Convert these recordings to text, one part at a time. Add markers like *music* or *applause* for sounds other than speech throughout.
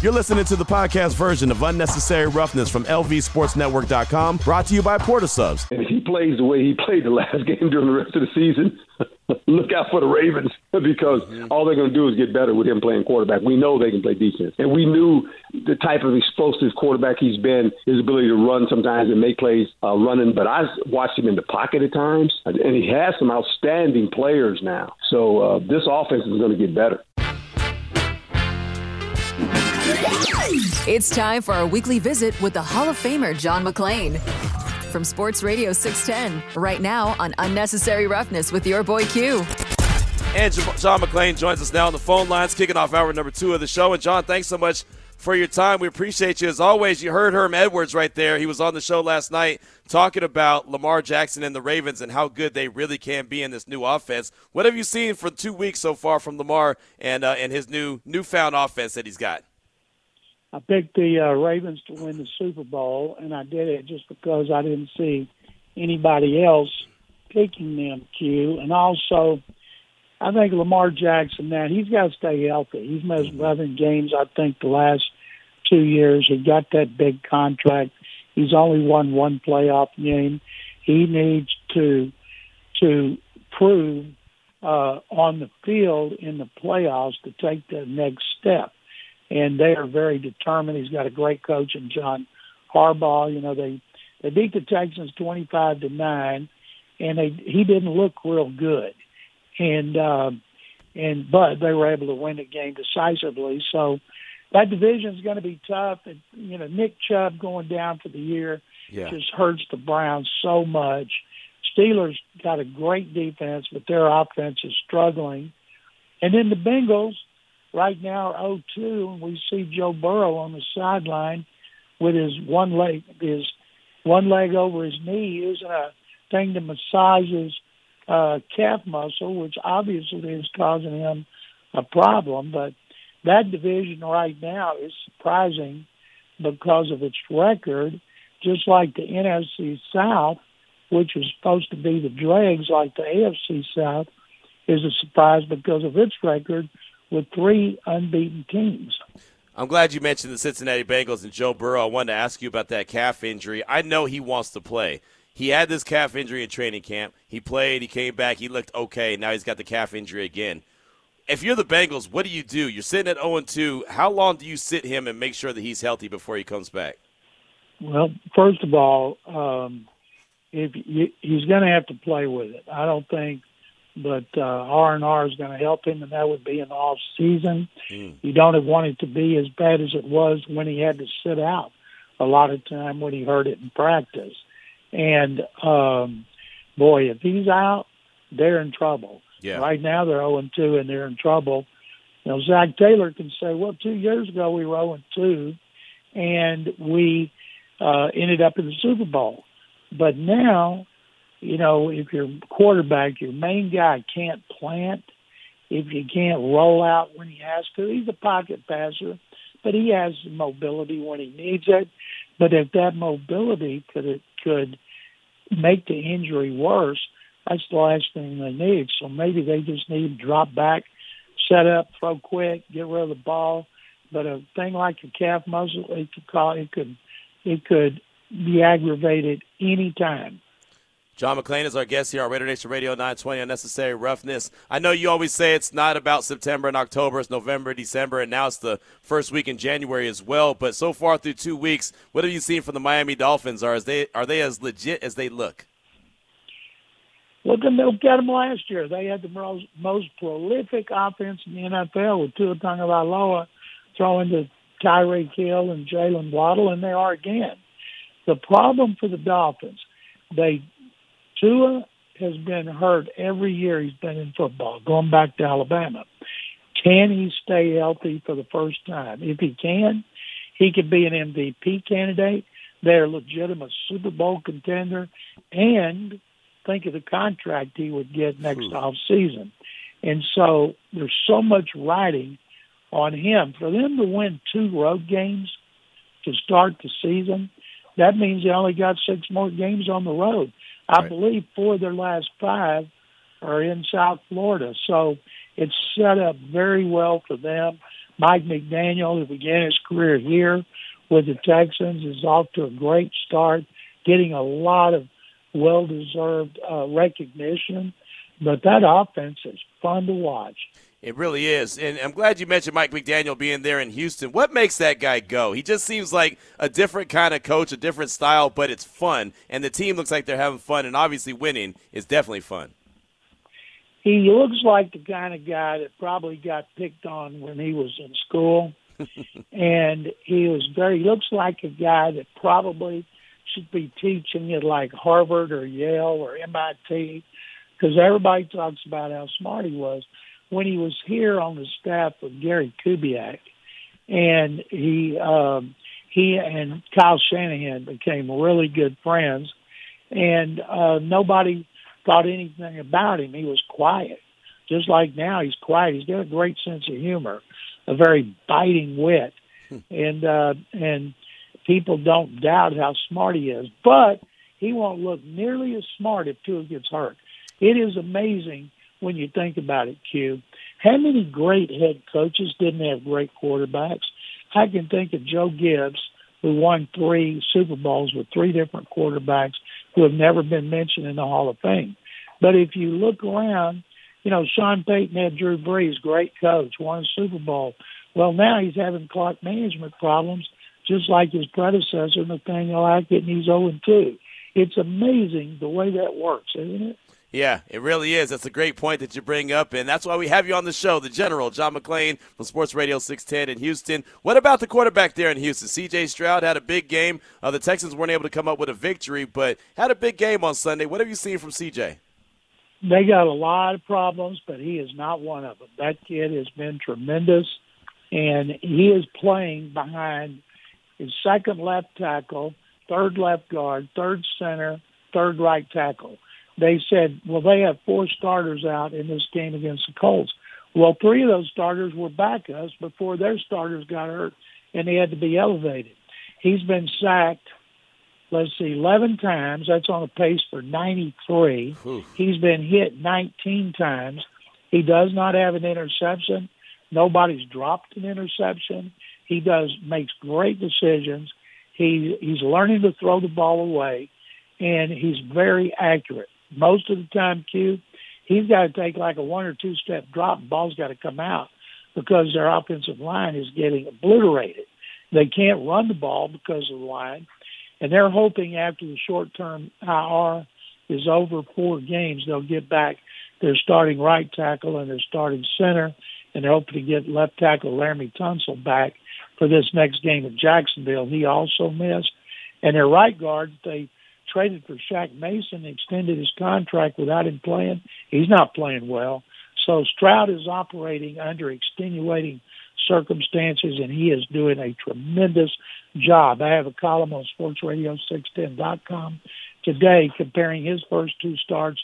You're listening to the podcast version of Unnecessary Roughness from LVSportsNetwork.com, brought to you by Portasubs. And if he plays the way he played the last *laughs* game during the rest of the season, *laughs* look out for the Ravens *laughs* because all they're going to do is get better with him playing quarterback. We know they can play defense, and we knew the type of explosive quarterback he's been, his ability to run sometimes and make plays uh, running. But I watched him in the pocket at times, and he has some outstanding players now. So uh, this offense is going to get better. It's time for our weekly visit with the Hall of Famer John McClain. From Sports Radio 610, right now on Unnecessary Roughness with your boy Q. And John McClain joins us now on the phone lines, kicking off hour number two of the show. And John, thanks so much for your time. We appreciate you as always. You heard Herm Edwards right there. He was on the show last night talking about Lamar Jackson and the Ravens and how good they really can be in this new offense. What have you seen for two weeks so far from Lamar and uh, and his new newfound offense that he's got? I picked the uh, Ravens to win the Super Bowl, and I did it just because I didn't see anybody else picking them. Q, and also I think Lamar Jackson now he's got to stay healthy. He's missed mm-hmm. 11 games, I think, the last two years. He got that big contract. He's only won one playoff game. He needs to to prove uh, on the field in the playoffs to take the next step and they are very determined. He's got a great coach in John Harbaugh. You know, they they beat the Texans twenty five to nine, and they he didn't look real good, and um, and but they were able to win the game decisively. So that division is going to be tough. And you know, Nick Chubb going down for the year yeah. just hurts the Browns so much. Steelers got a great defense, but their offense is struggling. And then the Bengals, right now 0-2, and we see Joe Burrow on the sideline with his one leg, his one leg over his knee, using a thing to massage his uh, calf muscle, which obviously is causing him a problem. But that division right now is surprising because of its record, just like the NFC South, which was supposed to be the dregs like the AFC South, is a surprise because of its record with three unbeaten teams. I'm glad you mentioned the Cincinnati Bengals and Joe Burrow. I wanted to ask you about that calf injury. I know he wants to play. He had this calf injury in training camp. He played, he came back, he looked okay. Now he's got the calf injury again. If you're the Bengals, what do you do? You're sitting at 0 2. How long do you sit him and make sure that he's healthy before he comes back? Well, first of all, um, if you, he's going to have to play with it. I don't think but uh, R and R is going to help him, and that would be an off season. Mm. You don't want it to be as bad as it was when he had to sit out a lot of time when he heard it in practice. And um, boy, if he's out, they're in trouble. Yeah. Right now they're 0 2 and they're in trouble. You know, Zac Taylor can say, well, two years ago we were 0 2 and we uh, ended up in the Super Bowl. But now you know, if your quarterback, your main guy can't plant, if you can't roll out when he has to, he's a pocket passer, but he has mobility when he needs it. But if that mobility could could make the injury worse, that's the last thing they need. So maybe they just need to drop back, set up, throw quick, get rid of the ball. But a thing like a calf muscle, it could call it could it could be aggravated any time. John McClain is our guest here on Raider Nation Radio 920 Unnecessary Roughness. I know you always say it's not about September and October, it's November, December, and now it's the first week in January as well. But so far through two weeks, what have you seen from the Miami Dolphins? Are, they, are they as legit as they look? Look at at them last year. They had the most, most prolific offense in the NFL with Tua Tagovailoa throwing to Tyreek Hill and Jaylen Waddle, and they are again. The problem for the Dolphins, they Tua has been hurt every year he's been in football, going back to Alabama. Can he stay healthy for the first time? If he can, he could be an MVP candidate. They're a legitimate Super Bowl contender. And think of the contract he would get next hmm. off season. And so there's so much riding on him. For them to win two road games to start the season, that means they only got six more games on the road. I right. believe four of their last five are in South Florida. So it's set up very well for them. Mike McDaniel, who began his career here with the Texans, is off to a great start, getting a lot of well-deserved uh, recognition. But that offense is fun to watch. It really is. And I'm glad you mentioned Mike McDaniel being there in Houston. What makes that guy go? He just seems like a different kind of coach, a different style, but it's fun. And the team looks like they're having fun. And obviously, winning is definitely fun. He looks like the kind of guy that probably got picked on when he was in school. *laughs* and he was very, he looks like a guy that probably should be teaching at like Harvard or Yale or MIT because everybody talks about how smart he was when he was here on the staff of Gary Kubiak, and he um, he and Kyle Shanahan became really good friends, and uh, nobody thought anything about him. He was quiet, just like now he's quiet. He's got a great sense of humor, a very biting wit, hmm. and uh, and people don't doubt how smart he is, but he won't look nearly as smart if Tua gets hurt. It is amazing when you think about it, Q. How many great head coaches didn't have great quarterbacks? I can think of Joe Gibbs, who won three Super Bowls with three different quarterbacks who have never been mentioned in the Hall of Fame. But if you look around, you know, Sean Payton had Drew Brees, great coach, won a Super Bowl. Well, now he's having clock management problems, just like his predecessor, Nathaniel Hackett, and he's 0 2. It's amazing the way that works, isn't it? Yeah, it really is. That's a great point that you bring up, and that's why we have you on the show, the General, John McClain from Sports Radio 610 in Houston. What about the quarterback there in Houston? C.J. Stroud had a big game. Uh, the Texans weren't able to come up with a victory, but had a big game on Sunday. What have you seen from C.J.? They got a lot of problems, but he is not one of them. That kid has been tremendous, and he is playing behind his second left tackle, third left guard, third center, third right tackle they said, well, they have four starters out in this game against the Colts. Well, three of those starters were backups before their starters got hurt, and they had to be elevated. He's been sacked, let's see, 11 times. That's on a pace for 93. Oof. He's been hit 19 times. He does not have an interception. Nobody's dropped an interception. He does makes great decisions. He he's learning to throw the ball away, and he's very accurate most of the time, Q, he's got to take like a one or two step drop. Ball's got to come out because their offensive line is getting obliterated. They can't run the ball because of the line, and they're hoping after the short term IR is over four games, they'll get back their starting right tackle and their starting center, and they're hoping to get left tackle Laremy Tunsil back for this next game at Jacksonville. He also missed, and their right guard they traded for Shaq Mason, extended his contract without him playing. He's not playing well. So Stroud is operating under extenuating circumstances, and he is doing a tremendous job. I have a column on sportsradio610.com today comparing his first two starts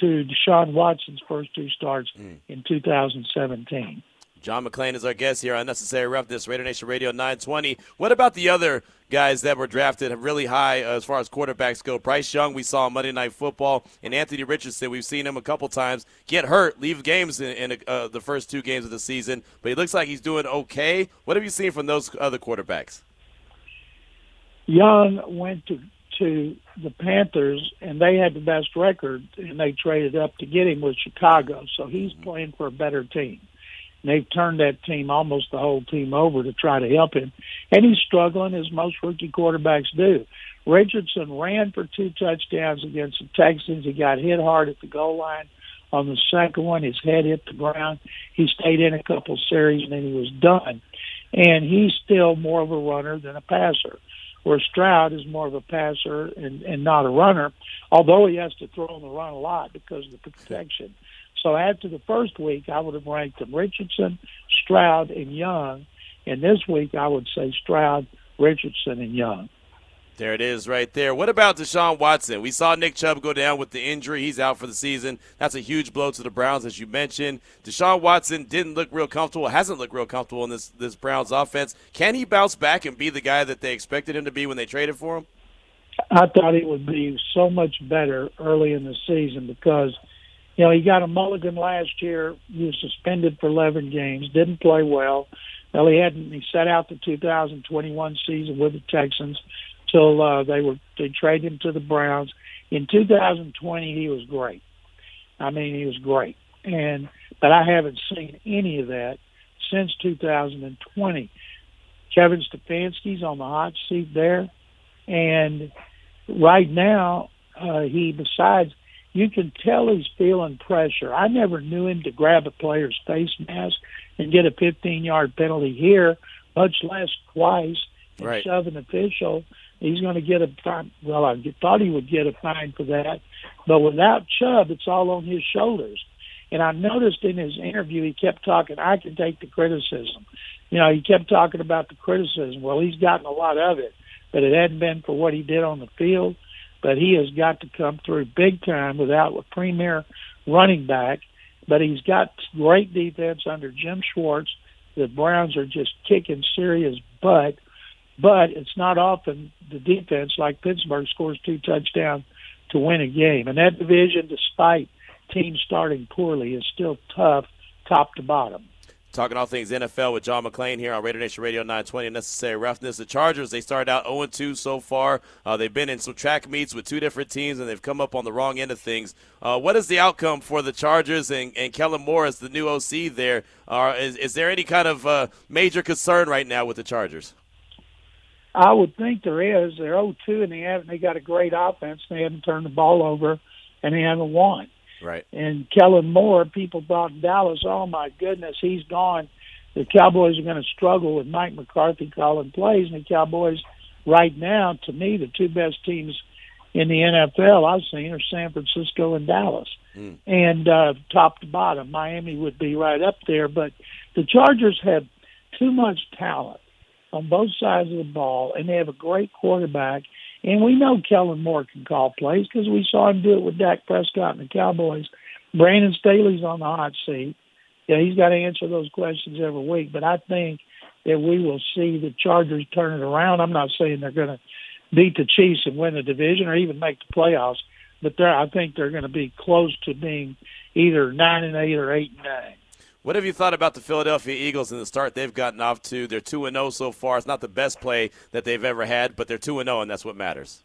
to Deshaun Watson's first two starts mm. in 2017. John McClain is our guest here on Necessary Roughness, Raider Nation Radio 920. What about the other guys that were drafted really high as far as quarterbacks go? Bryce Young, we saw on Monday Night Football, and Anthony Richardson, we've seen him a couple times get hurt, leave games in, in uh, the first two games of the season, but he looks like he's doing okay. What have you seen from those other quarterbacks? Young went to to the Panthers, and they had the best record, and they traded up to get him with Chicago. So he's playing for a better team they've turned that team, almost the whole team, over to try to help him. And he's struggling, as most rookie quarterbacks do. Richardson ran for two touchdowns against the Texans. He got hit hard at the goal line. On the second one, his head hit the ground. He stayed in a couple series, and then he was done. And he's still more of a runner than a passer where Stroud is more of a passer and, and not a runner, although he has to throw on the run a lot because of the protection. So after the first week, I would have ranked them Richardson, Stroud, and Young. And this week, I would say Stroud, Richardson, and Young. There it is right there. What about Deshaun Watson? We saw Nick Chubb go down with the injury. He's out for the season. That's a huge blow to the Browns, as you mentioned. Deshaun Watson didn't look real comfortable, hasn't looked real comfortable in this, this Browns offense. Can he bounce back and be the guy that they expected him to be when they traded for him? I thought he would be so much better early in the season because – you know, he got a mulligan last year. He was suspended for 11 games, didn't play well. Well, he hadn't. He set out the 2021 season with the Texans till uh, they were they traded him to the Browns. In 2020, he was great. I mean, he was great, and but I haven't seen any of that since 2020. Kevin Stefanski's on the hot seat there, and right now uh, he besides you can tell he's feeling pressure. I never knew him to grab a player's face mask and get a 15 yard penalty here, much less twice and right. shove an official. He's going to get a fine. Well, I thought he would get a fine for that, but without Chubb, it's all on his shoulders. And I noticed in his interview, he kept talking, I can take the criticism. You know, he kept talking about the criticism. Well, he's gotten a lot of it, but it hadn't been for what he did on the field. But he has got to come through big time without a premier running back. But he's got great defense under Jim Schwartz. The Browns are just kicking serious butt. But it's not often the defense, like Pittsburgh, scores two touchdowns to win a game. And that division, despite teams starting poorly, is still tough top to bottom. Talking all things NFL with John McClain here on Raider Nation Radio 920. Necessary roughness. The Chargers they started out 0 2 so far. Uh, they've been in some track meets with two different teams, and they've come up on the wrong end of things. Uh, what is the outcome for the Chargers and, and Kellen Moore the new OC there? Uh, is, is there any kind of uh, major concern right now with the Chargers? I would think there is. They're 0 2, and they haven't. They got a great offense. They haven't turned the ball over, and they haven't won. Right. And Kellen Moore, people thought Dallas, oh my goodness, he's gone. The Cowboys are going to struggle with Mike McCarthy calling plays, and the Cowboys, right now, to me, the two best teams in the NFL I've seen are San Francisco and Dallas. Mm. And uh, top to bottom, Miami would be right up there, but the Chargers have too much talent on both sides of the ball, and they have a great quarterback. And we know Kellen Moore can call plays because we saw him do it with Dak Prescott and the Cowboys. Brandon Staley's on the hot seat. Yeah, he's got to answer those questions every week. But I think that we will see the Chargers turn it around. I'm not saying they're going to beat the Chiefs and win the division or even make the playoffs, but I think they're going to be close to being either nine and eight or eight and nine. What have you thought about the Philadelphia Eagles and the start they've gotten off to? They're 2 and 0 so far. It's not the best play that they've ever had, but they're 2 and 0 and that's what matters.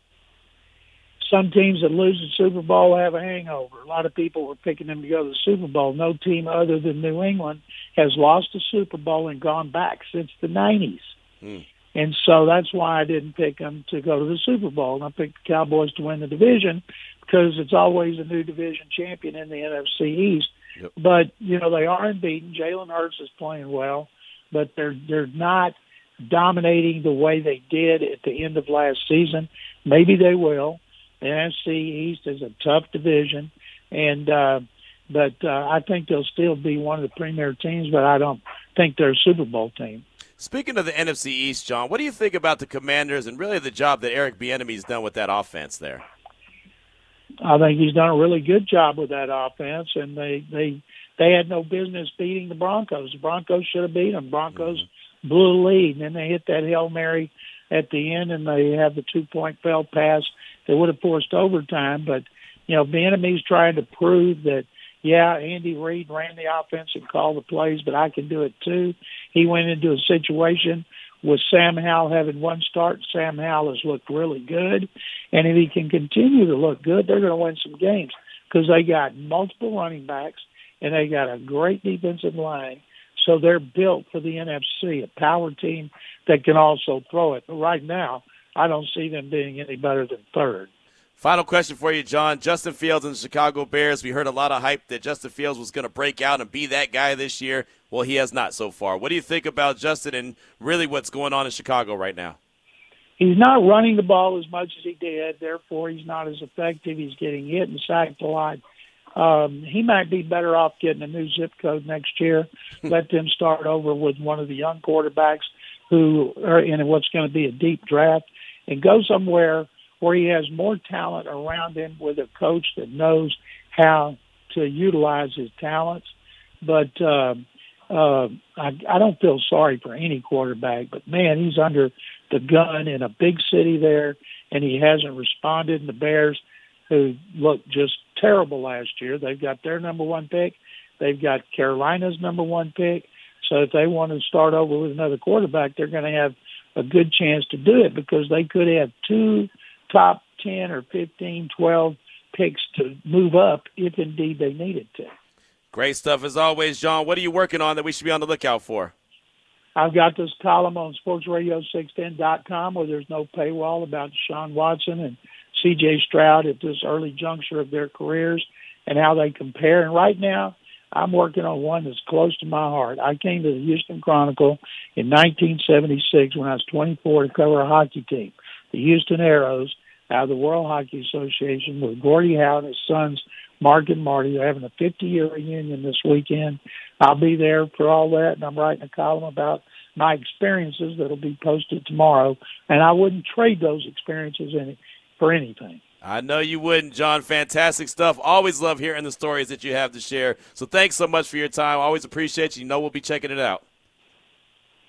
Some teams that lose the Super Bowl have a hangover. A lot of people were picking them to go to the Super Bowl. No team other than New England has lost a Super Bowl and gone back since the 90s. Hmm. And so that's why I didn't pick them to go to the Super Bowl. And I picked the Cowboys to win the division because it's always a new division champion in the NFC East. Yep. But you know they are unbeaten. Jalen Hurts is playing well, but they're they're not dominating the way they did at the end of last season. Maybe they will. The NFC East is a tough division, and uh, but uh, I think they'll still be one of the premier teams. But I don't think they're a Super Bowl team. Speaking of the NFC East, John, what do you think about the Commanders and really the job that Eric Bieniemy's done with that offense there? I think he's done a really good job with that offense, and they they they had no business beating the Broncos. The Broncos should have beat them. Broncos mm-hmm. blew the lead, and then they hit that hail mary at the end, and they have the two point failed pass that would have forced overtime. But you know, Bieniemy's trying to prove that yeah, Andy Reid ran the offense and called the plays, but I can do it too. He went into a situation with Sam Howell having one start. Sam Howell has looked really good, and if he can continue to look good, they're going to win some games because they got multiple running backs and they got a great defensive line. So they're built for the NFC, a power team that can also throw it. But right now, I don't see them being any better than third. Final question for you, John. Justin Fields and the Chicago Bears. We heard a lot of hype that Justin Fields was going to break out and be that guy this year. Well, he has not so far. What do you think about Justin and really what's going on in Chicago right now? He's not running the ball as much as he did. Therefore, he's not as effective. He's getting hit and sacked a lot. Um, he might be better off getting a new zip code next year. Let them start over with one of the young quarterbacks who are in what's going to be a deep draft and go somewhere where he has more talent around him with a coach that knows how to utilize his talents. But uh, uh, I, I don't feel sorry for any quarterback, but man, he's under the gun in a big city there, and he hasn't responded. And the Bears, who looked just terrible last year, they've got their number one pick. They've got Carolina's number one pick. So if they want to start over with another quarterback, they're going to have a good chance to do it because they could have two top 10 or 15, 12 picks to move up if indeed they needed to. Great stuff as always, John. What are you working on that we should be on the lookout for? I've got this column on sportsradio610.com where there's no paywall about Sean Watson and C.J. Stroud at this early juncture of their careers and how they compare. And right now, I'm working on one that's close to my heart. I came to the Houston Chronicle in 1976 when I was 24 to cover a hockey team, the Houston Aeros, out of the World Hockey Association with Gordie Howe and his sons Mark and Marty. They're having a 50 year reunion this weekend. I'll be there for all that, and I'm writing a column about my experiences that'll be posted tomorrow. And I wouldn't trade those experiences any, for anything. I know you wouldn't, John. Fantastic stuff. Always love hearing the stories that you have to share. So thanks so much for your time. Always appreciate you. You know we'll be checking it out.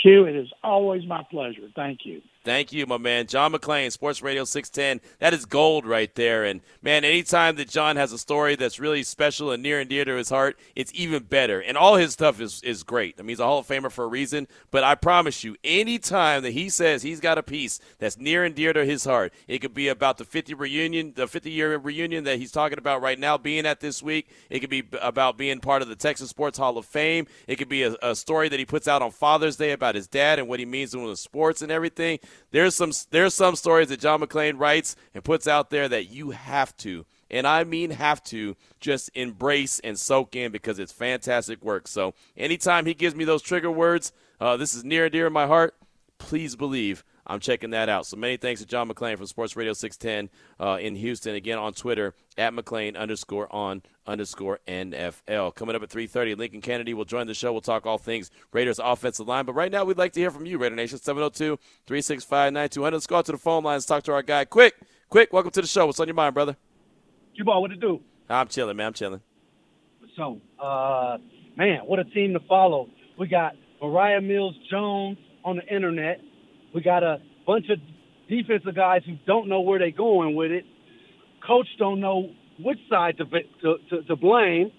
Q, it is always my pleasure. Thank you. Thank you, my man. John McClain, Sports Radio 610. That is gold right there. And, man, anytime that John has a story that's really special and near and dear to his heart, it's even better. And all his stuff is, is great. I mean, he's a Hall of Famer for a reason. But I promise you, anytime that he says he's got a piece that's near and dear to his heart, it could be about the 50 reunion, the 50 year reunion that he's talking about right now being at this week. It could be about being part of the Texas Sports Hall of Fame. It could be a, a story that he puts out on Father's Day about his dad and what he means to the sports and everything. There's some there's some stories that John McClain writes and puts out there that you have to, and I mean have to, just embrace and soak in because it's fantastic work. So anytime he gives me those trigger words, uh, this is near and dear in my heart. Please believe I'm checking that out. So many thanks to John McClain from Sports Radio 610 uh, in Houston. Again on Twitter at McClain underscore on underscore NFL. Coming up at 3:30, Lincoln Kennedy will join the show. We'll talk all things Raiders offensive line. But right now, we'd like to hear from you, Raider Nation. 702-365-9200. Let's go out to the phone lines. Talk to our guy. Quick, quick. Welcome to the show. What's on your mind, brother? Q-Ball, what to do? I'm chilling, man. I'm chilling. So, uh, man, what a team to follow. We got Mariah Mills Jones on the internet. We got a bunch of defensive guys who don't know where they're going with it. Coach don't know which side to to, to, to blame.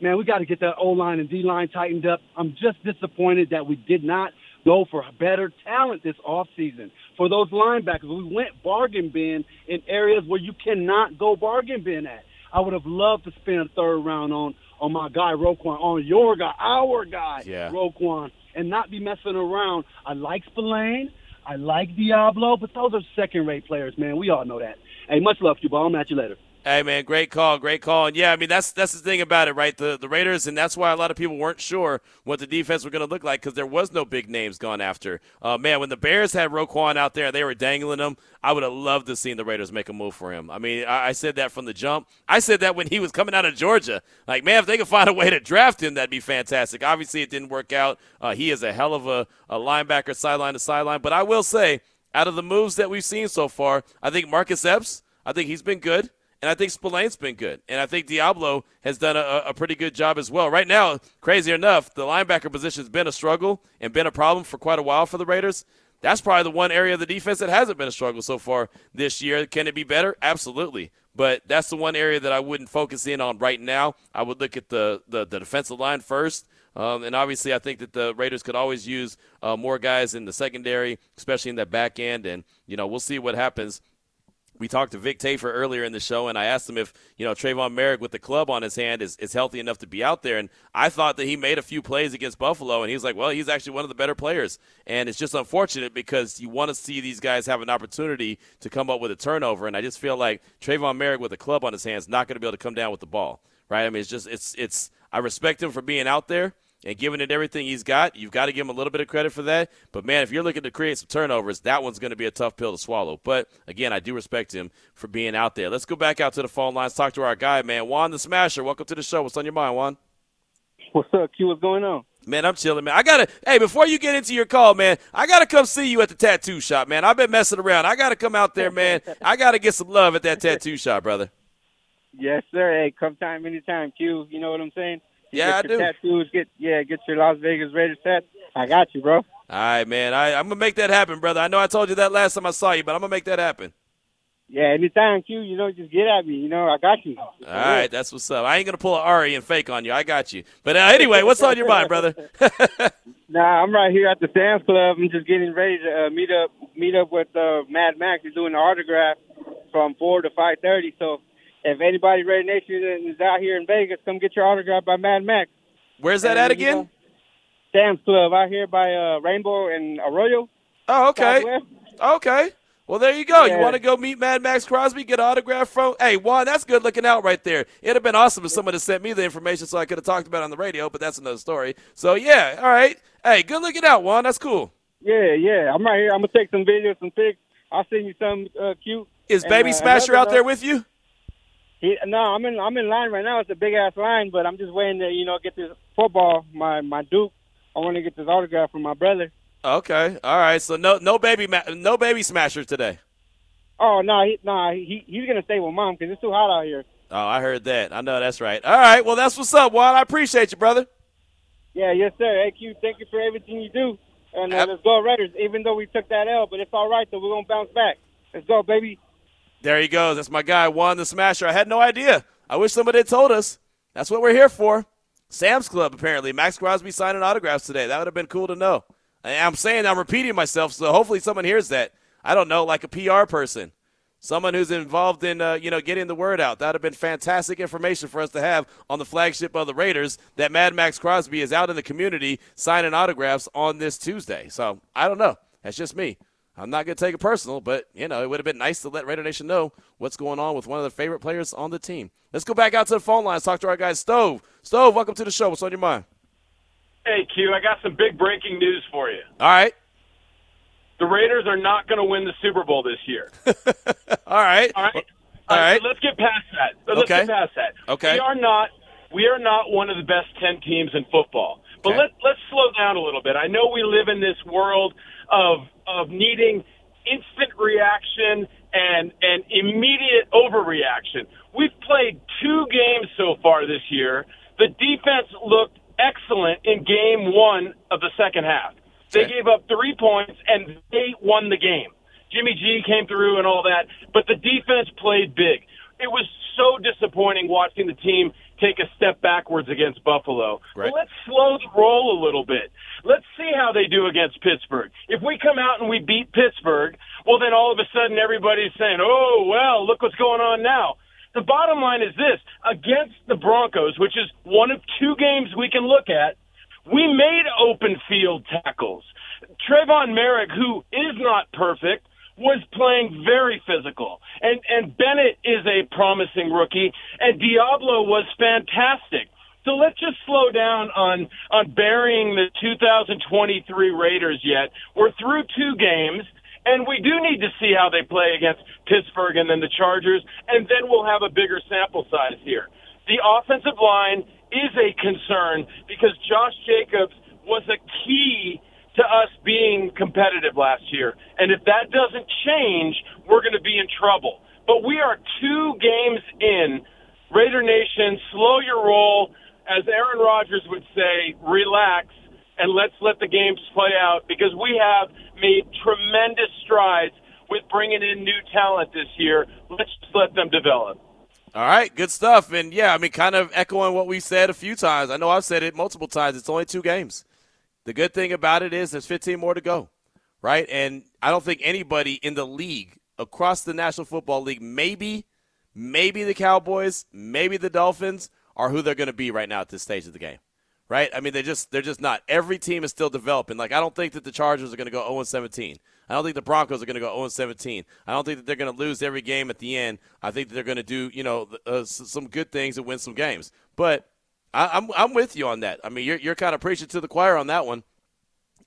Man, we got to get that O line and D line tightened up. I'm just disappointed that we did not go for better talent this offseason. For those linebackers, we went bargain bin in areas where you cannot go bargain bin at. I would have loved to spend a third round on on my guy Roquan, on your guy, our guy yeah. Roquan, and not be messing around. I like Spillane. I like Deablo, but those are second rate players, man. We all know that. Hey, much love to you, ball. I'll match you later. Hey man, great call, great call. And yeah, I mean that's that's the thing about it, right? The the Raiders, and that's why a lot of people weren't sure what the defense was going to look like because there was no big names gone after. Uh, man, when the Bears had Roquan out there, they were dangling him. I would have loved to seen the Raiders make a move for him. I mean, I, I said that from the jump. I said that when he was coming out of Georgia. Like, man, if they could find a way to draft him, that'd be fantastic. Obviously, it didn't work out. Uh, he is a hell of a, a linebacker, sideline to sideline. But I will say, out of the moves that we've seen so far, I think Marcus Epps, I think he's been good. And I think Spillane's been good. And I think Deablo has done a, a, pretty good job as well. Right now, crazy enough, the linebacker position has been a struggle and been a problem for quite a while for the Raiders. That's probably the one area of the defense that hasn't been a struggle so far this year. Can it be better? Absolutely. But that's the one area that I wouldn't focus in on right now. I would look at the, the, the defensive line first. Um, and obviously, I think that the Raiders could always use uh, more guys in the secondary, especially in that back end. And, you know, we'll see what happens we talked to Vic Tafur earlier in the show, and I asked him if you know Tre'von Moehrig with the club on his hand is, is healthy enough to be out there. And I thought that he made a few plays against Buffalo, and he's like, well, he's actually one of the better players. And it's just unfortunate because you want to see these guys have an opportunity to come up with a turnover, and I just feel like Tre'von Moehrig with a club on his hands not going to be able to come down with the ball, right? I mean, it's just it's it's I respect him for being out there and giving it everything he's got. You've got to give him a little bit of credit for that. But man, if you're looking to create some turnovers, that one's going to be a tough pill to swallow. But again, I do respect him for being out there. Let's go back out to the phone lines, talk to our guy, man, Juan the Smasher. Welcome to the show. What's on your mind, Juan? What's up, Q? What's going on? Man, I'm chilling, man. I gotta. Hey, before you get into your call, man, I gotta come see you at the tattoo shop, man. I've been messing around. I gotta come out there, man. I gotta get some love at that tattoo shop, brother. Yes, sir. Hey, come time anytime, Q. You know what I'm saying? Yeah, get I do. Tattoos, get yeah, get your Las Vegas Raiders tat. I got you, bro. All right, man. I, I'm gonna make that happen, brother. I know I told you that last time I saw you, but I'm gonna make that happen. Yeah, anytime, Q. You know, just get at me. You know, I got you. All right, that's what's up. I ain't gonna pull an Ari and fake on you. I got you. But uh, anyway, what's on your mind, brother? *laughs* Nah, I'm right here at the Sam's Club. I'm just getting ready to uh, meet up meet up with uh, Mad Max. He's doing an autograph from four to five thirty. So if anybody Raider Nation is out here in Vegas, come get your autograph by Mad Max. Where's that And, at you again? know, Sam's Club out here by uh, Rainbow and Arroyo. Oh, okay. Southwest. Okay. Well, there you go. You want to go meet Mad Max Crosby, get an autograph from? Hey, Juan, that's good looking out right there. It'd have been awesome if someone had sent me the information so I could have talked about it on the radio, but that's another story. So, yeah, all right. Hey, good looking out, Juan. That's cool. Yeah, yeah. I'm right here. I'm gonna take some videos, some pics. I'll send you some uh, cute. Is And, Baby uh, Smasher out there with you? He, no, I'm in. I'm in line right now. It's a big ass line, but I'm just waiting to you know get this football. My my Duke. I want to get this autograph from my brother. Okay. All right. So no no baby ma- no baby smasher today. Oh no, he, no, he he's gonna stay with mom because it's too hot out here. Oh, I heard that. I know that's right. All right. Well, that's what's up, Juan. I appreciate you, brother. Yeah, yes sir. Hey Q, thank you for everything you do, and uh, let's go Raiders. Even though we took that L, but it's all right though. We're gonna bounce back. Let's go, baby. There he goes. That's my guy, Juan the Smasher. I had no idea. I wish somebody had told us. That's what we're here for. Sam's Club, apparently. Max Crosby signing autographs today. That would have been cool to know. I'm saying I'm repeating myself, so hopefully someone hears that. I don't know, like a PR person. Someone who's involved in, uh, you know, getting the word out. That would have been fantastic information for us to have on the flagship of the Raiders that Mad Max Crosby is out in the community signing autographs on this Tuesday. So I don't know. That's just me. I'm not going to take it personal, but, you know, it would have been nice to let Raider Nation know what's going on with one of their favorite players on the team. Let's go back out to the phone lines, talk to our guy, Stove. Stove, welcome to the show. What's on your mind? Hey, Q, I got some big breaking news for you. All right. The Raiders are not going to win the Super Bowl this year. *laughs* All right. All right. All right. so let's get past that. So Let's Okay. get past that. Okay. We are not. We are not one of the best ten teams in football. But Okay. let let's slow down a little bit. I know we live in this world of of needing instant reaction and and immediate overreaction. We've played two games so far this year. The defense looked excellent in game one of the second half. They gave up three points and they won the game. Jimmy G came through and all that, but the defense played big. It was so disappointing watching the team take a step backwards against Buffalo. Right. Let's slow the roll a little bit. Let's see how they do against Pittsburgh. If we come out and we beat Pittsburgh, well, then all of a sudden everybody's saying, oh, well, look what's going on now. The bottom line is this against the Broncos, which is one of two games we can look at, we made open field tackles. Tre'von Moehrig, who is not perfect, was playing very physical. And and Bennett is a promising rookie and Deablo was fantastic. So let's just slow down on on burying the 2023 Raiders yet. We're through two games and we do need to see how they play against Pittsburgh and then the Chargers and then we'll have a bigger sample size here. The offensive line is a concern because Josh Jacobs was a key to us being competitive last year. And if that doesn't change, we're going to be in trouble. But we are two games in. Raider Nation, slow your roll. As Aaron Rodgers would say, relax and let's let the games play out because we have made tremendous strides with bringing in new talent this year. Let's just let them develop. All right, good stuff. And yeah, I mean, kind of echoing what we said a few times. I know I've said it multiple times. It's only two games. The good thing about it is there's 15 more to go, right? And I don't think anybody in the league across the National Football League, maybe, maybe the Cowboys, maybe the Dolphins, are who they're going to be right now at this stage of the game, right? I mean, they're just they're just not. Every team is still developing. Like I don't think that the Chargers are going to go 0 17. I don't think the Broncos are going to go 0 17. I don't think that they're going to lose every game at the end. I think that they're going to do you know uh, some good things and win some games. But I, I'm I'm with you on that. I mean, you're you're kind of preaching to the choir on that one.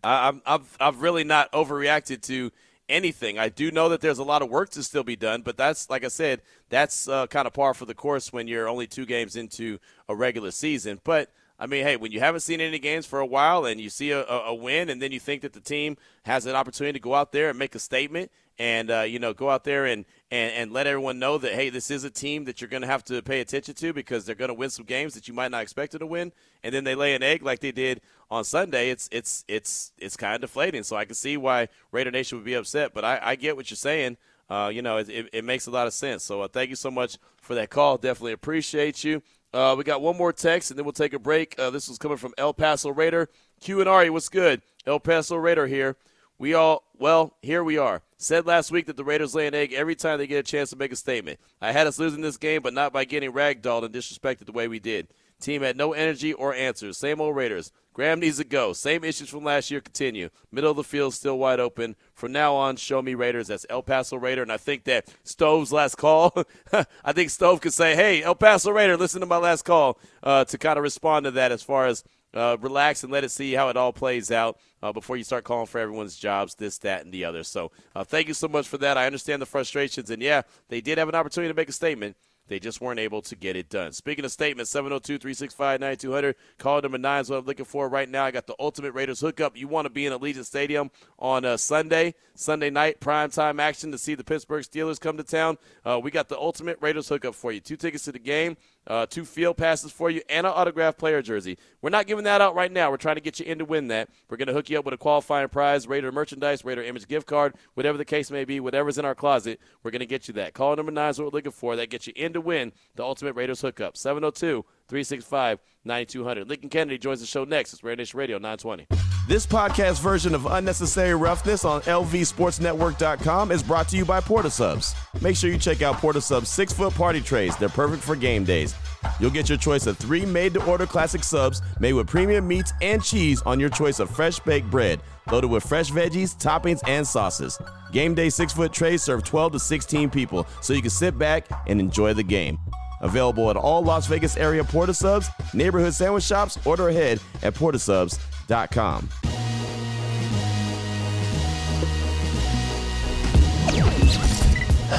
I, I'm I've I've really not overreacted to anything. I do know that there's a lot of work to still be done, but that's like I said, that's uh, kind of par for the course when you're only two games into a regular season. But I mean, hey, when you haven't seen any games for a while and you see a, a win, and then you think that the team has an opportunity to go out there and make a statement, and uh, you know, go out there and, and and let everyone know that hey, this is a team that you're going to have to pay attention to because they're going to win some games that you might not expect them to win, and then they lay an egg like they did on Sunday. It's it's it's it's kind of deflating. So I can see why Raider Nation would be upset, but I, I get what you're saying. uh, you know, it, it, it, makes a lot of sense. So uh, thank you so much for that call. Definitely appreciate you. Uh, we got one more text, and then we'll take a break. Uh, this was coming from El Paso Raider. Q and Ari, what's good? El Paso Raider here. We all, well, here we are. Said last week that the Raiders lay an egg every time they get a chance to make a statement. I had us losing this game, but not by getting ragdolled and disrespected the way we did. Team had no energy or answers. Same old Raiders. Graham needs to go. Same issues from last year continue. Middle of the field still wide open. From now on, show me Raiders. That's El Paso Raider. And I think that Stove's last call, *laughs* I think Stove could say, hey, El Paso Raider, listen to my last call uh, to kind of respond to that as far as uh, relax and let it see how it all plays out uh, before you start calling for everyone's jobs, this, that, and the other. So uh, thank you so much for that. I understand the frustrations. And yeah, they did have an opportunity to make a statement. They just weren't able to get it done. Speaking of statements, 702 365 9200. Call number nine is what I'm looking for right now. I got the Ultimate Raiders hookup. You want to be in Allegiant Stadium on uh, Sunday, Sunday night, prime time action to see the Pittsburgh Steelers come to town. Uh, we got the Ultimate Raiders hookup for you. Two tickets to the game uh, two field passes for you, and an autographed player jersey. We're not giving that out right now. We're trying to get you in to win that. We're going to hook you up with a qualifying prize, Raider merchandise, Raider image gift card, whatever the case may be, whatever's in our closet, we're going to get you that. Call number nine is what we're looking for. That gets you in to win the Ultimate Raiders hookup. 702 365 9200. Lincoln Kennedy joins the show next. It's Raider Nation Radio 920. This podcast version of Unnecessary Roughness on LVSportsNetwork.com is brought to you by Portasubs. Make sure you check out Portasubs six foot party trays. They're perfect for game days. You'll get your choice of three made to order classic subs made with premium meats and cheese on your choice of fresh baked bread, loaded with fresh veggies, toppings, and sauces. Game day six foot trays serve 12 to 16 people, so you can sit back and enjoy the game. Available at all Las Vegas area Portasubs, neighborhood sandwich shops, order ahead at portasubs.com com.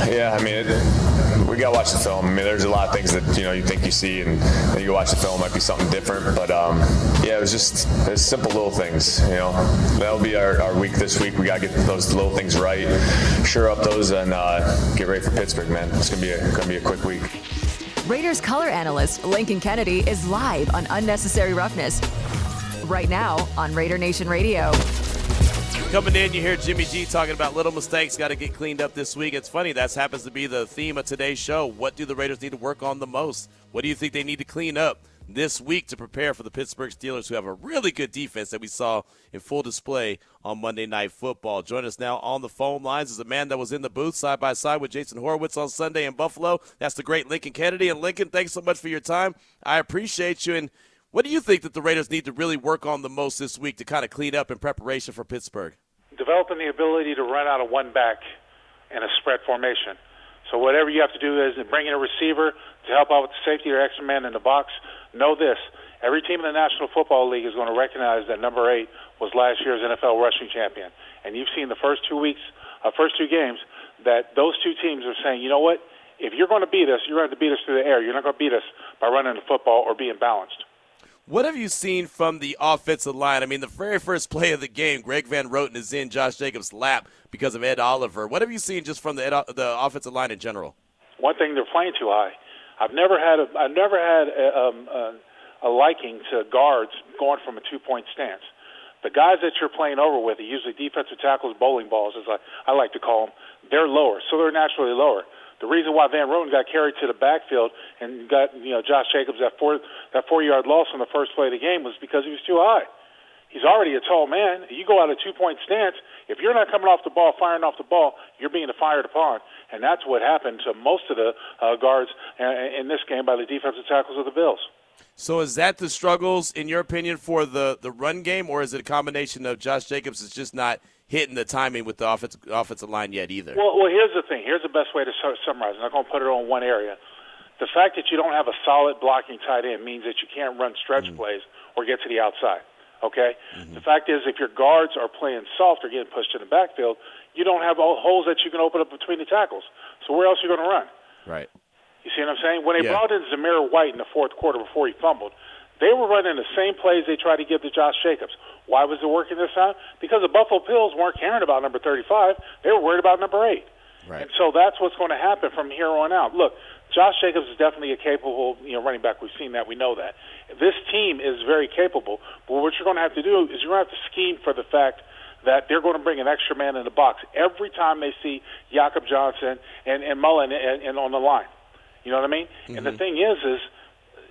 Yeah, I mean, it, we got to watch the film. I mean, there's a lot of things that you know you think you see, and then you watch the film, might be something different. But um, yeah, it was just it's simple little things. You know, that'll be our, our week this week. We got to get those little things right, sure up those, and uh, get ready for Pittsburgh, man. It's gonna be gonna be a quick week. Raiders color analyst Lincoln Kennedy is live on Unnecessary Roughness right now on Raider Nation Radio. Coming in, you hear Jimmy G talking about little mistakes got to get cleaned up this week. It's funny, that happens to be the theme of today's show. What do the Raiders need to work on the most? What do you think they need to clean up this week to prepare for the Pittsburgh Steelers, who have a really good defense that we saw in full display on Monday Night Football? Join us now on the phone lines is a man that was in the booth side by side with Jason Horwitz on Sunday in Buffalo. That's the great Lincoln Kennedy. And Lincoln, thanks so much for your time. I appreciate you. And what do you think that the Raiders need to really work on the most this week to kind of clean up in preparation for Pittsburgh? Developing the ability to run out of one back in a spread formation. So whatever you have to do is bring in a receiver to help out with the safety or extra man in the box. Know this: every team in the National Football League is going to recognize that number eight was last year's NFL rushing champion. And you've seen the first two weeks, uh, first two games, that those two teams are saying, you know what? If you're going to beat us, you're going to beat us through the air. You're not going to beat us by running the football or being balanced. What have you seen from the offensive line? I mean, the very first play of the game, Greg Van Roten is in Josh Jacobs' lap because of Ed Oliver. What have you seen just from the Ed, the offensive line in general? One thing, they're playing too high. I've never had a, I've never had a, um, a, a liking to guards going from a two point stance. The guys that you're playing over with, usually defensive tackles, bowling balls, as I, I like to call them, they're lower, so they're naturally lower. The reason why Van Roten got carried to the backfield and got you know Josh Jacobs that four that four yard loss on the first play of the game was because he was too high. He's already a tall man. You go out a two point stance. If you're not coming off the ball, firing off the ball, you're being fired upon, and that's what happened to most of the uh, guards in this game by the defensive tackles of the Bills. So is that the struggles, in your opinion, for the, the run game, or is it a combination of Josh Jacobs is just not hitting the timing with the offensive, offensive line yet either? Well, well, here's the thing. Here's the best way to summarize. I'm not going to put it on one area. The fact that you don't have a solid blocking tight end means that you can't run stretch mm-hmm. plays or get to the outside. Okay. Mm-hmm. The fact is, if your guards are playing soft or getting pushed in the backfield, you don't have holes that you can open up between the tackles. So where else are you going to run? Right. You see what I'm saying? When they yeah. brought in Zamir White in the fourth quarter before he fumbled, they were running the same plays they tried to give to Josh Jacobs. Why was it working this time? Because the Buffalo Bills weren't caring about number 35. They were worried about number 8. Right. And so that's what's going to happen from here on out. Look, Josh Jacobs is definitely a capable, you know, running back. We've seen that. We know that. This team is very capable. But what you're going to have to do is you're going to have to scheme for the fact that they're going to bring an extra man in the box every time they see Jakob Johnson and, and Mullen and, and on the line. You know what I mean? Mm-hmm. And the thing is, is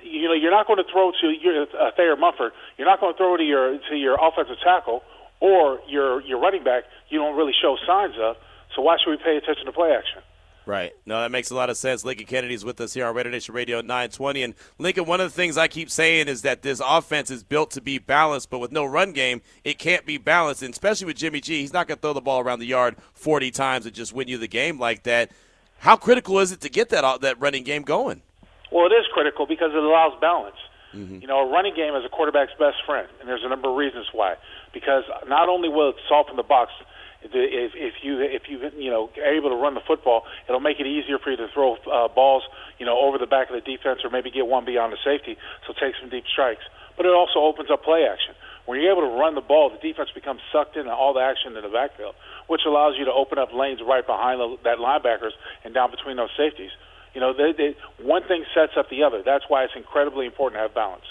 you know you're not going to throw to your uh, Thayer Munford. You're not going to throw to your to your offensive tackle or your your running back. You don't really show signs of. So why should we pay attention to play action? Right. No, that makes a lot of sense. Lincoln Kennedy's with us here on Raider Nation Radio 920. And Lincoln, one of the things I keep saying is that this offense is built to be balanced, but with no run game, it can't be balanced. And especially with Jimmy G, he's not going to throw the ball around the yard 40 times and just win you the game like that. How critical is it to get that uh, that running game going? Well, it is critical because it allows balance. Mm-hmm. You know, a running game is a quarterback's best friend, and there's a number of reasons why. Because not only will it soften the box – if, if you if you you know are able to run the football, it'll make it easier for you to throw uh, balls you know over the back of the defense or maybe get one beyond the safety, so take some deep strikes. But it also opens up play action. When you're able to run the ball, the defense becomes sucked into all the action in the backfield, which allows you to open up lanes right behind the, that linebackers and down between those safeties. You know, they, they, one thing sets up the other. That's why it's incredibly important to have balance.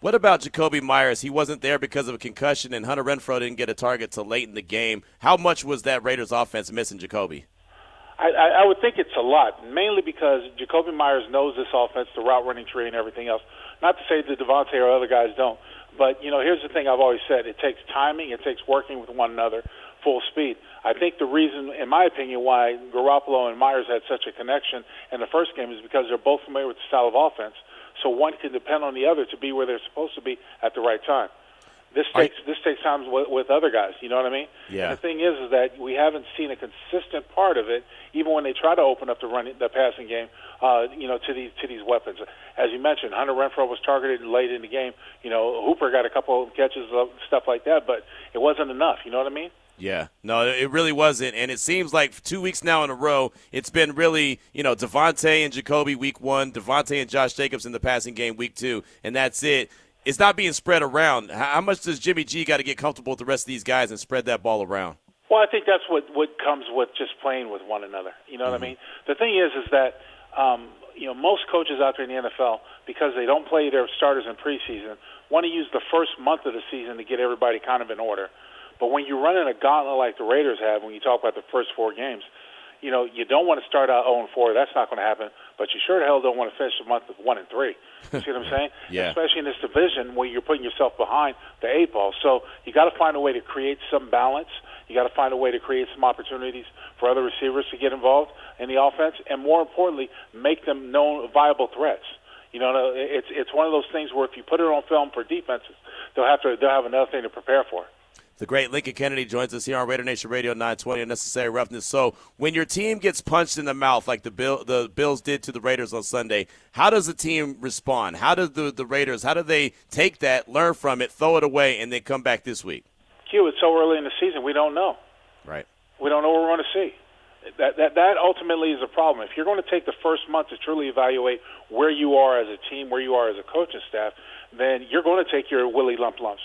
What about Jakobi Meyers? He wasn't there because of a concussion, and Hunter Renfrow didn't get a target till late in the game. How much was that Raiders offense missing Jakobi? I, I would think it's a lot, mainly because Jakobi Meyers knows this offense, the route running tree, and everything else. Not to say that Davante or other guys don't, but you know, here's the thing I've always said: it takes timing, it takes working with one another, full speed. I think the reason, in my opinion, why Garoppolo and Meyers had such a connection in the first game is because they're both familiar with the style of offense so one can depend on the other to be where they're supposed to be at the right time. This takes I, this takes time with, with other guys. You know what I mean? Yeah. And the thing is, is that we haven't seen a consistent part of it, even when they try to open up the running, the passing game. Uh, you know, to these to these weapons. As you mentioned, Hunter Renfrow was targeted late in the game. You know, Hooper got a couple of catches, stuff like that, but it wasn't enough. You know what I mean? Yeah, no, it really wasn't, and it seems like two weeks now in a row, it's been really, you know, Davante and Jakobi week one, Davante and Josh Jacobs in the passing game week two, and that's it. It's not being spread around. How much does Jimmy G got to get comfortable with the rest of these guys and spread that ball around? Well, I think that's what what comes with just playing with one another. You know mm-hmm. what I mm-hmm. mean? The thing is, is that um, you know most coaches out there in the NFL because they don't play their starters in preseason want to use the first month of the season to get everybody kind of in order. But when you're running a gauntlet like the Raiders have, when you talk about the first four games, you know you don't want to start out 0 and 4. That's not going to happen. But you sure the hell don't want to finish the month with one and three. You see what I'm saying? *laughs* yeah. Especially in this division where you're putting yourself behind the eight ball. So you got to find a way to create some balance. You got to find a way to create some opportunities for other receivers to get involved in the offense, and more importantly, make them known viable threats. You know, it's it's one of those things where if you put it on film for defenses, they'll have to they'll have another thing to prepare for. The great Lincoln Kennedy joins us here on Raider Nation Radio 920 Unnecessary Roughness. So, when your team gets punched in the mouth like the Bill, the Bills did to the Raiders on Sunday, how does the team respond? How do the, the Raiders, how do they take that, learn from it, throw it away, and then come back this week? Q, it's so early in the season, we don't know. Right. We don't know what we're going to see. That, that, that ultimately is a problem. If you're going to take the first month to truly evaluate where you are as a team, where you are as a coaching staff, then you're going to take your Willie lump lumps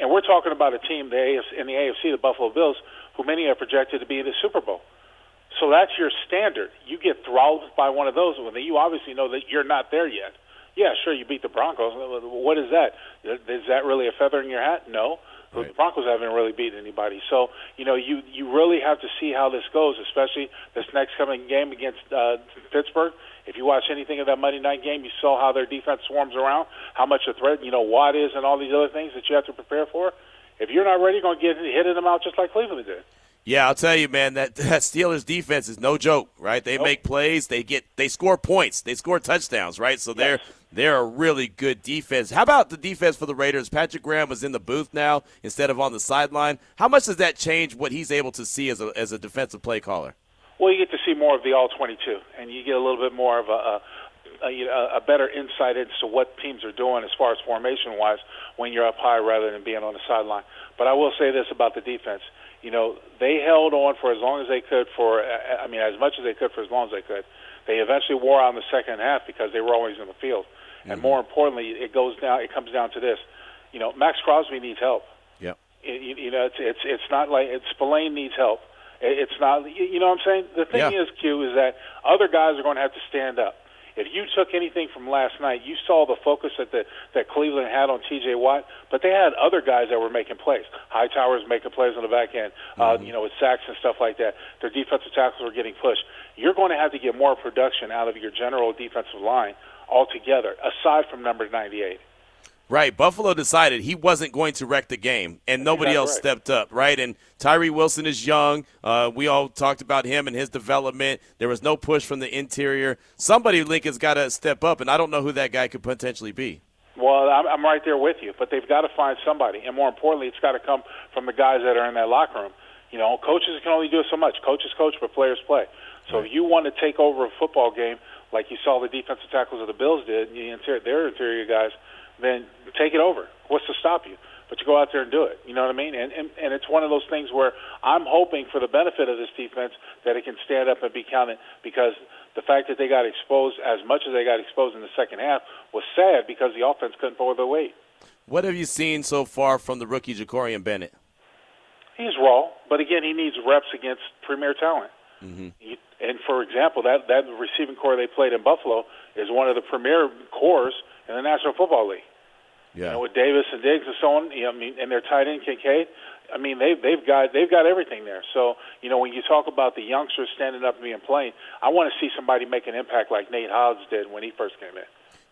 and we're talking about a team the AFC, in the AFC, the Buffalo Bills, who many are projected to be in the Super Bowl. So that's your standard. You get throttled by one of those when you obviously know that you're not there yet. Yeah, sure, you beat the Broncos. What is that? Is that really a feather in your hat? No. Right. The Broncos haven't really beaten anybody. So, you know, you you really have to see how this goes, especially this next coming game against uh, Pittsburgh. If you watch anything of that Monday night game, you saw how their defense swarms around, how much a threat, you know, Watt is, and all these other things that you have to prepare for. If you're not ready, you're going to get hit in the mouth just like Cleveland did. Yeah, I'll tell you, man, that *laughs* that Steelers defense is no joke, right? They nope. make plays, they get they score points, they score touchdowns, right? So they're they're a really good defense. How about the defense for the Raiders? Patrick Graham was in the booth now instead of on the sideline. How much does that change what he's able to see as a as a defensive play caller? Well, you get to see more of the all 22, and you get a little bit more of a, a, a, a better insight into what teams are doing as far as formation wise when you're up high rather than being on the sideline. But I will say this about the defense. You know, they held on for as long as they could for, I mean, as much as they could for as long as they could. They eventually wore out in the second half because they were always in the field. Mm-hmm. And more importantly, it goes down. It comes down to this. You know, Maxx Crosby needs help. Yep. You, you know, it's it's it's not like it's Spillane needs help. It's not, you know what I'm saying? The thing yeah. is, Q, is that other guys are going to have to stand up. if you took anything from last night, you saw the focus that the, that Cleveland had on T.J. Watt, but they had other guys that were making plays. Hightower's making plays on the back end, uh, you know, with sacks and stuff like that. Their defensive tackles were getting pushed. You're going to have to get more production out of your general defensive line altogether, aside from number 98. Right. Buffalo decided he wasn't going to wreck the game, and nobody Exactly else right. stepped up, right? And Tyree Wilson is young. Uh, we all talked about him and his development. There was no push from the interior. Somebody, Lincoln's got to step up, and I don't know who that guy could potentially be. Well, I'm, I'm right there with you, but they've got to find somebody, and more importantly, it's got to come from the guys that are in that locker room. You know, coaches can only do so much. Coaches coach, but players play. So if you want to take over a football game like you saw the defensive tackles of the Bills did, the interior, their interior guys, then take it over. What's to stop you? But you go out there and do it. You know what I mean? And, and and it's one of those things where I'm hoping for the benefit of this defense that it can stand up and be counted because the fact that they got exposed as much as they got exposed in the second half was sad because the offense couldn't pull their weight. What have you seen so far from the rookie Jakorian Bennett? He's raw, but again, he needs reps against premier talent. Mm-hmm. He- And for example, that that receiving corps they played in Buffalo is one of the premier cores in the National Football League. Yeah. You know, with Davis and Diggs and so on. You know, I mean, and their tight end Kincaid. I mean, they've they've got they've got everything there. So you know, when you talk about the youngsters standing up and being playing, I want to see somebody make an impact like Nate Hobbs did when he first came in.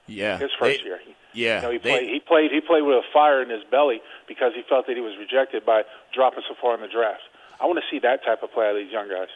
Yeah. His first They- year. Yeah. you know, he they- played. He played. He played with a fire in his belly because he felt that he was rejected by dropping so far in the draft. I want to see that type of play out of these young guys.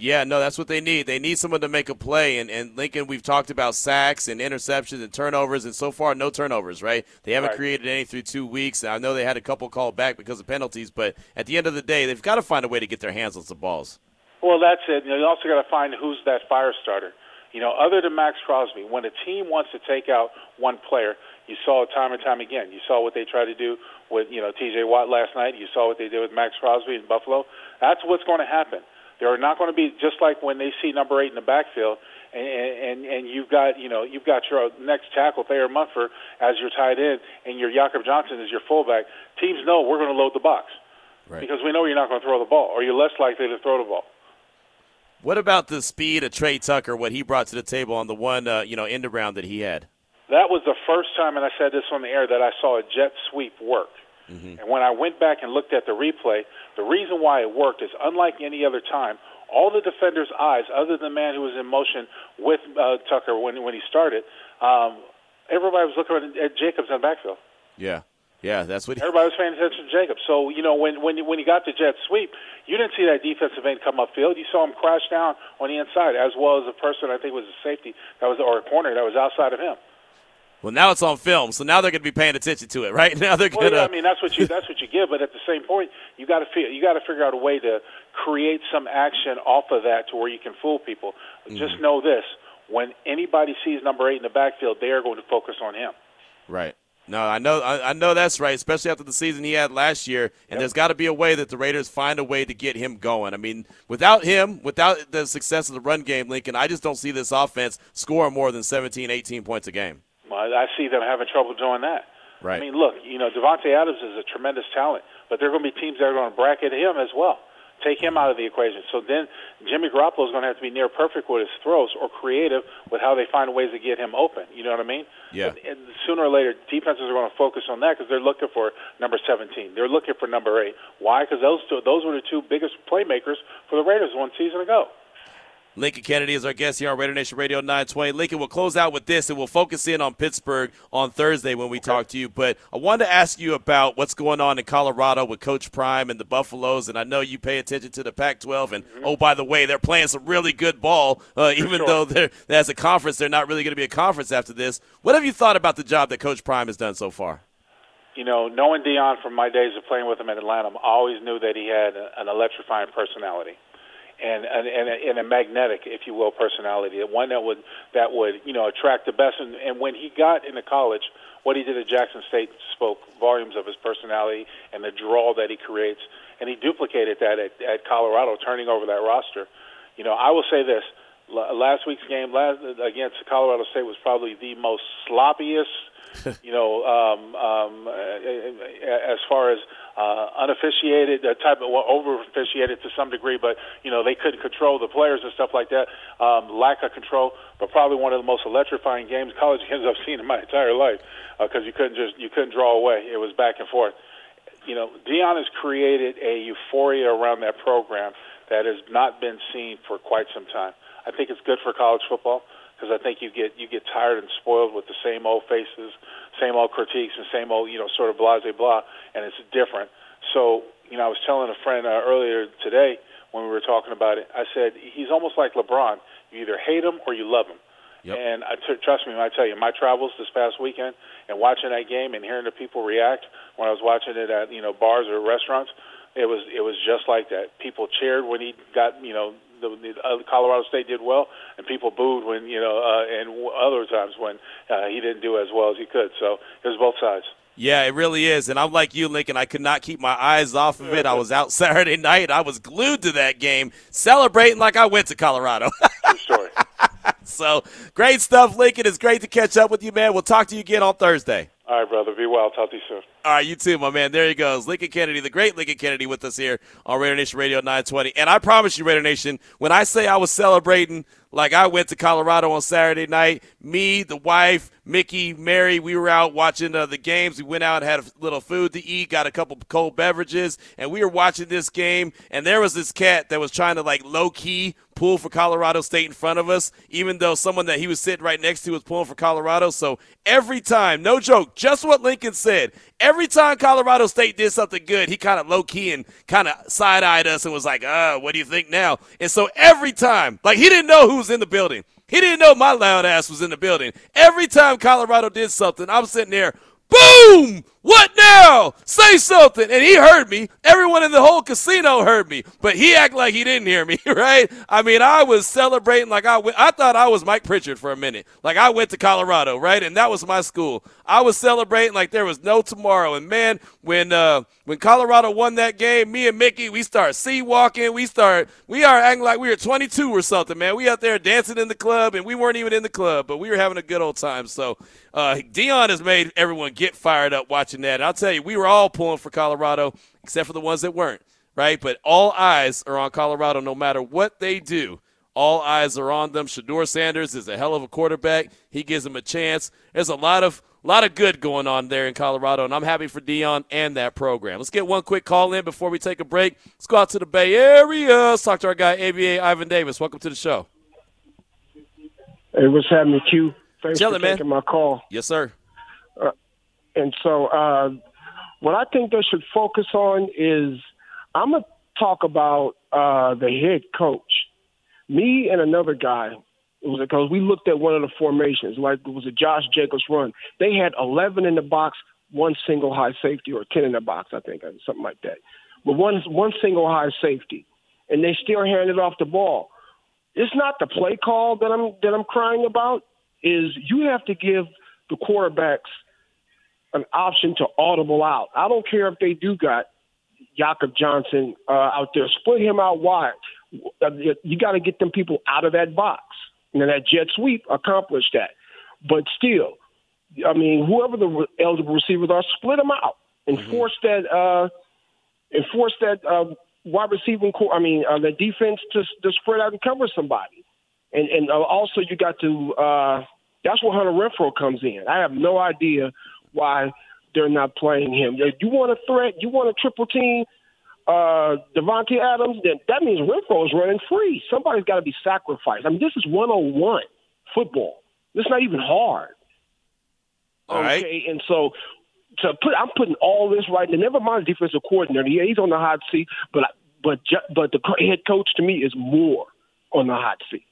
Yeah, no, that's what they need. They need someone to make a play. And, and Lincoln, we've talked about sacks and interceptions and turnovers, and so far, no turnovers, right? They haven't Right. created any through two weeks. I know they had a couple called back because of penalties, but at the end of the day, they've got to find a way to get their hands on some balls. Well, that's it. You, know, you also got to find who's that fire starter. You know, other than Maxx Crosby, when a team wants to take out one player, you saw it time and time again. You saw what they tried to do with you know T.J. Watt last night. You saw what they did with Maxx Crosby in Buffalo. That's what's going to happen. There are not going to be just like when they see number eight in the backfield, and and and you've got you know you've got your next tackle Thayer Munford as your tight end, and your Jakob Johnson as your fullback. Teams know we're going to load the box Right. because we know you're not going to throw the ball, or you're less likely to throw the ball. What about the speed of Tre Tucker, what he brought to the table on the one, uh, you know, end around that he had? That was the first time, and I said this on the air, that I saw a jet sweep work. And when I went back and looked at the replay, the reason why it worked is unlike any other time, all the defenders' eyes, other than the man who was in motion with uh, Tucker when when he started, um, everybody was looking at, at Jacobs in the backfield. Yeah. Yeah, that's what he, Everybody was paying attention to Jacobs. So you know when when when he got the jet sweep, you didn't see that defensive end come upfield. You saw him crash down on the inside, as well as a person I think was a safety that was or a corner that was outside of him. Well, now it's on film, so now they're going to be paying attention to it, right? *laughs* Now they're going to. yeah, I mean that's what you that's what you give, but at the same point, you got to figure you got to figure out a way to create some action off of that to where you can fool people. Mm-hmm. Just know this: when anybody sees number eight in the backfield, they are going to focus on him. Right. No, I know. I, I know that's right. Especially after the season he had last year, and there's got to be a way that the Raiders find a way to get him going. I mean, without him, without the success of the run game, Lincoln, I just don't see this offense scoring more than 17, 18 points a game. Well, I see them having trouble doing that. Right. I mean, look, you know, Davante Adams is a tremendous talent, but there are going to be teams that are going to bracket him as well. Take him out of the equation. So then Jimmy Garoppolo is going to have to be near perfect with his throws or creative with how they find ways to get him open. You know what I mean? Yeah. But, and sooner or later, defenses are going to focus on that because they're looking for number 17. They're looking for number 8. Why? Because those, two, those were the two biggest playmakers for the Raiders one season ago. Lincoln Kennedy is our guest here on Raider Nation Radio 920. Lincoln, we'll close out with this and we'll focus in on Pittsburgh on Thursday when we talk to you. But I wanted to ask you about what's going on in Colorado with Coach Prime and the Buffaloes. And I know you pay attention to the Pac 12. And oh, by the way, they're playing some really good ball, uh, even sure. though they're, as a conference, they're not really going to be a conference after this. What have you thought about the job that Coach Prime has done so far? you know, knowing Deion from my days of playing with him in Atlanta, I always knew that he had an electrifying personality. And, and and a, and a magnetic, if you will, personality, one that would that would you know attract the best. And, and when he got into college, what he did at Jackson State spoke volumes of his personality and the draw that he creates. And he duplicated that at, at Colorado, turning over that roster. You know, I will say this: last week's game last, against Colorado State was probably the most sloppiest *laughs* you know, um, um, as far as uh, unofficiated, uh, type of well, over officiated to some degree, but you know they couldn't control the players and stuff like that. Um, lack of control, but probably one of the most electrifying games college games I've seen in my entire life because uh, you couldn't just you couldn't draw away. It was back and forth. You know, Deion has created a euphoria around that program that has not been seen for quite some time. I think it's good for college football because I think you get you get tired and spoiled with the same old faces, same old critiques, and same old you know sort of blah blah blah, and it's different. So you know, I was telling a friend uh, earlier today when we were talking about it. I said he's almost like LeBron. You either hate him or you love him. Yep. And I t- trust me when I tell you, my travels this past weekend and watching that game and hearing the people react when I was watching it at you know bars or restaurants, it was it was just like that. People cheered when he got you know the, the uh, Colorado State did well, and people booed when you know, uh, and w- other times when uh, he didn't do as well as he could. So it was both sides. Yeah, it really is. And I'm like you, Lincoln. I could not keep my eyes off of it. I was out *laughs* Saturday night. I was glued to that game, celebrating like I went to Colorado. *laughs* story. so great stuff, Lincoln. It's great to catch up with you, man. We'll talk to you again on Thursday. All right, brother. Be well. Talk to you soon. All right, you too, my man. There he goes. Lincoln Kennedy, the great Lincoln Kennedy, with us here on Raider Nation Radio 920. And I promise you, Raider Nation, when I say I was celebrating like I went to Colorado on Saturday night, me, the wife, Mickey, Mary, we were out watching uh, the games. We went out, had a little food to eat, got a couple cold beverages, and we were watching this game. And there was this cat that was trying to like low key pull for Colorado State in front of us, even though someone that he was sitting right next to was pulling for Colorado. So every time, no joke, just what Lincoln said. Every time Colorado State did something good, he kind of low key and kind of side eyed us and was like, uh, what do you think now? And so every time, like he didn't know who was in the building. He didn't know my loud ass was in the building. Every time Colorado did something, I'm sitting there, boom! What now? Say something. And he heard me. Everyone in the whole casino heard me, but he acted like he didn't hear me, *laughs* right? I mean, I was celebrating like I went, I thought I was Mike Pritchard for a minute. Like I went to Colorado, right? And that was my school. I was celebrating like there was no tomorrow. And man, when uh when Colorado won that game, me and Mickey, we start sea walking. We start we are acting like we were 22 or something, man. We out there dancing in the club and we weren't even in the club, but we were having a good old time. So, uh Deion has made everyone get fired up watching watching that. And I'll tell you, we were all pulling for Colorado, except for the ones that weren't, right? But all eyes are on Colorado no matter what they do. All eyes are on them. Shedeur Sanders is a hell of a quarterback. He gives them a chance. There's a lot of a lot of good going on there in Colorado, and I'm happy for Deion and that program. Let's get one quick call in before we take a break. Let's go out to the Bay Area. Let's talk to our guy, ABA Ivan Davis. Welcome to the show. Hey, what's happening, Q? Thanks Chilling, for taking man. my call. Yes, sir. And so, uh, what I think they should focus on is I'm going to talk about uh, the head coach. Me and another guy, it was because we looked at one of the formations, like it was a Josh Jacobs run. They had 11 in the box, one single high safety, or 10 in the box, I think, something like that. But one, one single high safety, and they still handed off the ball. It's not the play call that I'm that I'm crying about. Is you have to give the quarterbacks an option to audible out. I don't care if they do got Jakob Johnson uh, out there. Split him out wide. Uh, you got to get them people out of that box. And that jet sweep accomplished that. But still, I mean, whoever the eligible receivers are, split them out and mm-hmm. force that uh, and force that uh, wide receiving corps. I mean, uh, the defense to, to spread out and cover somebody. And and uh, also you got to. Uh, that's where Hunter Renfrow comes in. I have no idea why they're not playing him. If you want a threat, you want a triple team, uh, Davante Adams, then that means Renfrow is running free. Somebody's got to be sacrificed. I mean, this is 101 football. This is not even hard. All okay, right. and so to put, I'm putting all this right. And never mind defensive coordinator. Yeah, he's on the hot seat, but but but the head coach to me is more on the hot seat.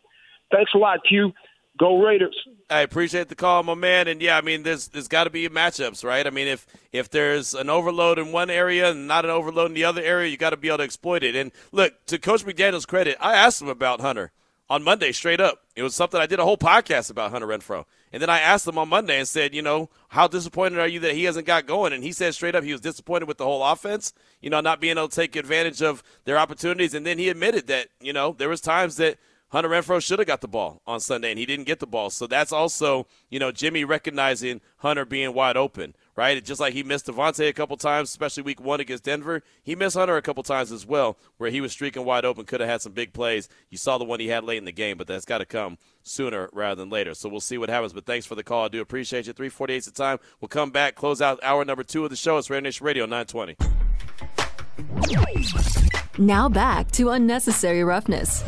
Thanks a lot, Q. Go Raiders. I appreciate the call, my man. And yeah, I mean, there's there's got to be matchups, right? I mean, if if there's an overload in one area and not an overload in the other area, you got to be able to exploit it. And look, to Coach McDaniel's credit, I asked him about Hunter on Monday straight up. It was something I did a whole podcast about Hunter Renfrow. And then I asked him on Monday and said, you know, how disappointed are you that he hasn't got going? And he said straight up he was disappointed with the whole offense, you know, not being able to take advantage of their opportunities. And then he admitted that, you know, there was times that Hunter Renfrow should have got the ball on Sunday, and he didn't get the ball. So that's also, you know, Jimmy recognizing Hunter being wide open, right? Just like he missed Davante a couple times, especially week one against Denver, he missed Hunter a couple times as well, where he was streaking wide open, could have had some big plays. You saw the one he had late in the game, but that's got to come sooner rather than later. So we'll see what happens. But thanks for the call. I do appreciate you. 348 is the time. We'll come back, close out hour number two of the show. It's Raider Nation Radio 920. Now back to Unnecessary Roughness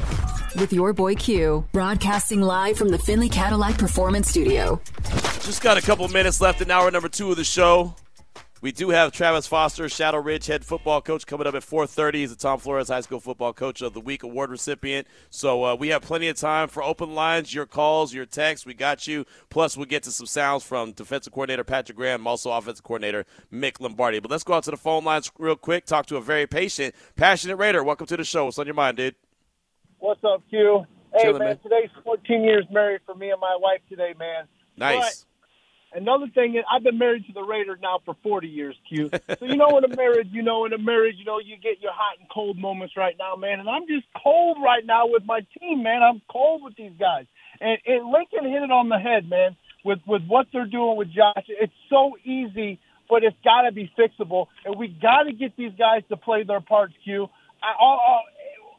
with your boy Q, broadcasting live from the Findlay Cadillac Performance Studio. Just got a couple minutes left in hour number two of the show. We do have Travis Foster, Shadow Ridge head football coach, coming up at 4:30. He's the Tom Flores High School Football Coach of the Week award recipient. So uh, we have plenty of time for open lines, your calls, your texts. We got you. Plus, we'll get to some sounds from defensive coordinator Patrick Graham, also offensive coordinator Mick Lombardi. But let's go out to the phone lines real quick. Talk to a very patient, passionate Raider. Welcome to the show. What's on your mind, dude? What's up, Q? Hey, Chilling, man, man. today's 14 years married for me and my wife today, man. Nice. But another thing is, I've been married to the Raiders now for 40 years, Q. so, you know, in a marriage, you know, in a marriage, you know, you get your hot and cold moments right now, man. And I'm just cold right now with my team, man. I'm cold with these guys. And, and Lincoln hit it on the head, man, with, with what they're doing with Josh. It's so easy, but it's got to be fixable. And we got to get these guys to play their parts, Q. I, I,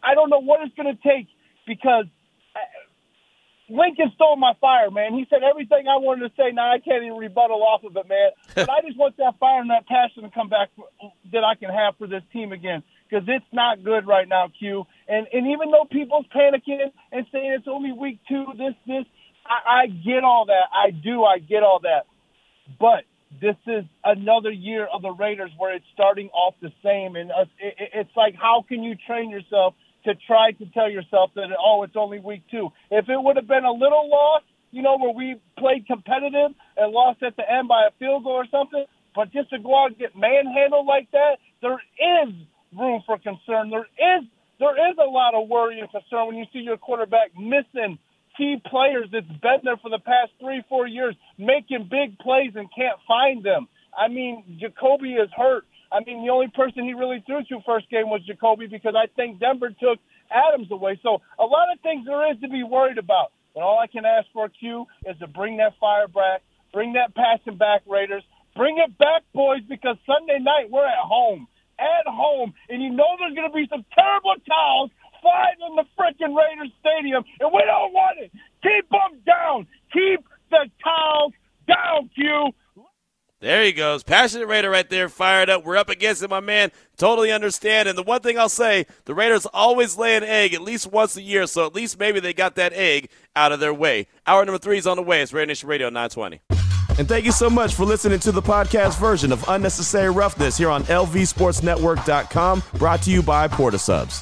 I don't know what it's going to take because Lincoln stole my fire, man. He said everything I wanted to say. Now I can't even rebuttal off of it, man. *laughs* But I just want that fire and that passion to come back that I can have for this team again because it's not good right now, Q. And and even though people's panicking and saying it's only week two, this this, I, I get all that. I do. I get all that. But this is another year of the Raiders where it's starting off the same, and it, it- it's like how can you train yourself to try to tell yourself that oh it's only week two? If it would have been a little loss, you know, where we played competitive and lost at the end by a field goal or something, but just to go out and get manhandled like that, there is room for concern. There is there is a lot of worry and concern when you see your quarterback missing key players that's been there for the past three, four years, making big plays and can't find them. I mean, Jakobi is hurt. I mean, the only person he really threw to first game was Jakobi because I think Denver took Adams away. So a lot of things there is to be worried about. But all I can ask for, Q, is to bring that fire back, bring that passing back, Raiders. Bring it back, boys, because Sunday night we're at home. At home. And you know there's going to be some terrible towels flying in the freaking Raiders Stadium, and we don't want it. Keep them down. Keep the towels down, Q. There he goes. Passionate Raider right there, fired up. We're up against it, my man. Totally understand. And the one thing I'll say, the Raiders always lay an egg at least once a year, so at least maybe they got that egg out of their way. Hour number three is on the way. It's Raider Nation Radio 920. And thank you so much for listening to the podcast version of Unnecessary Roughness here on LVSportsNetwork.com, brought to you by Portasubs.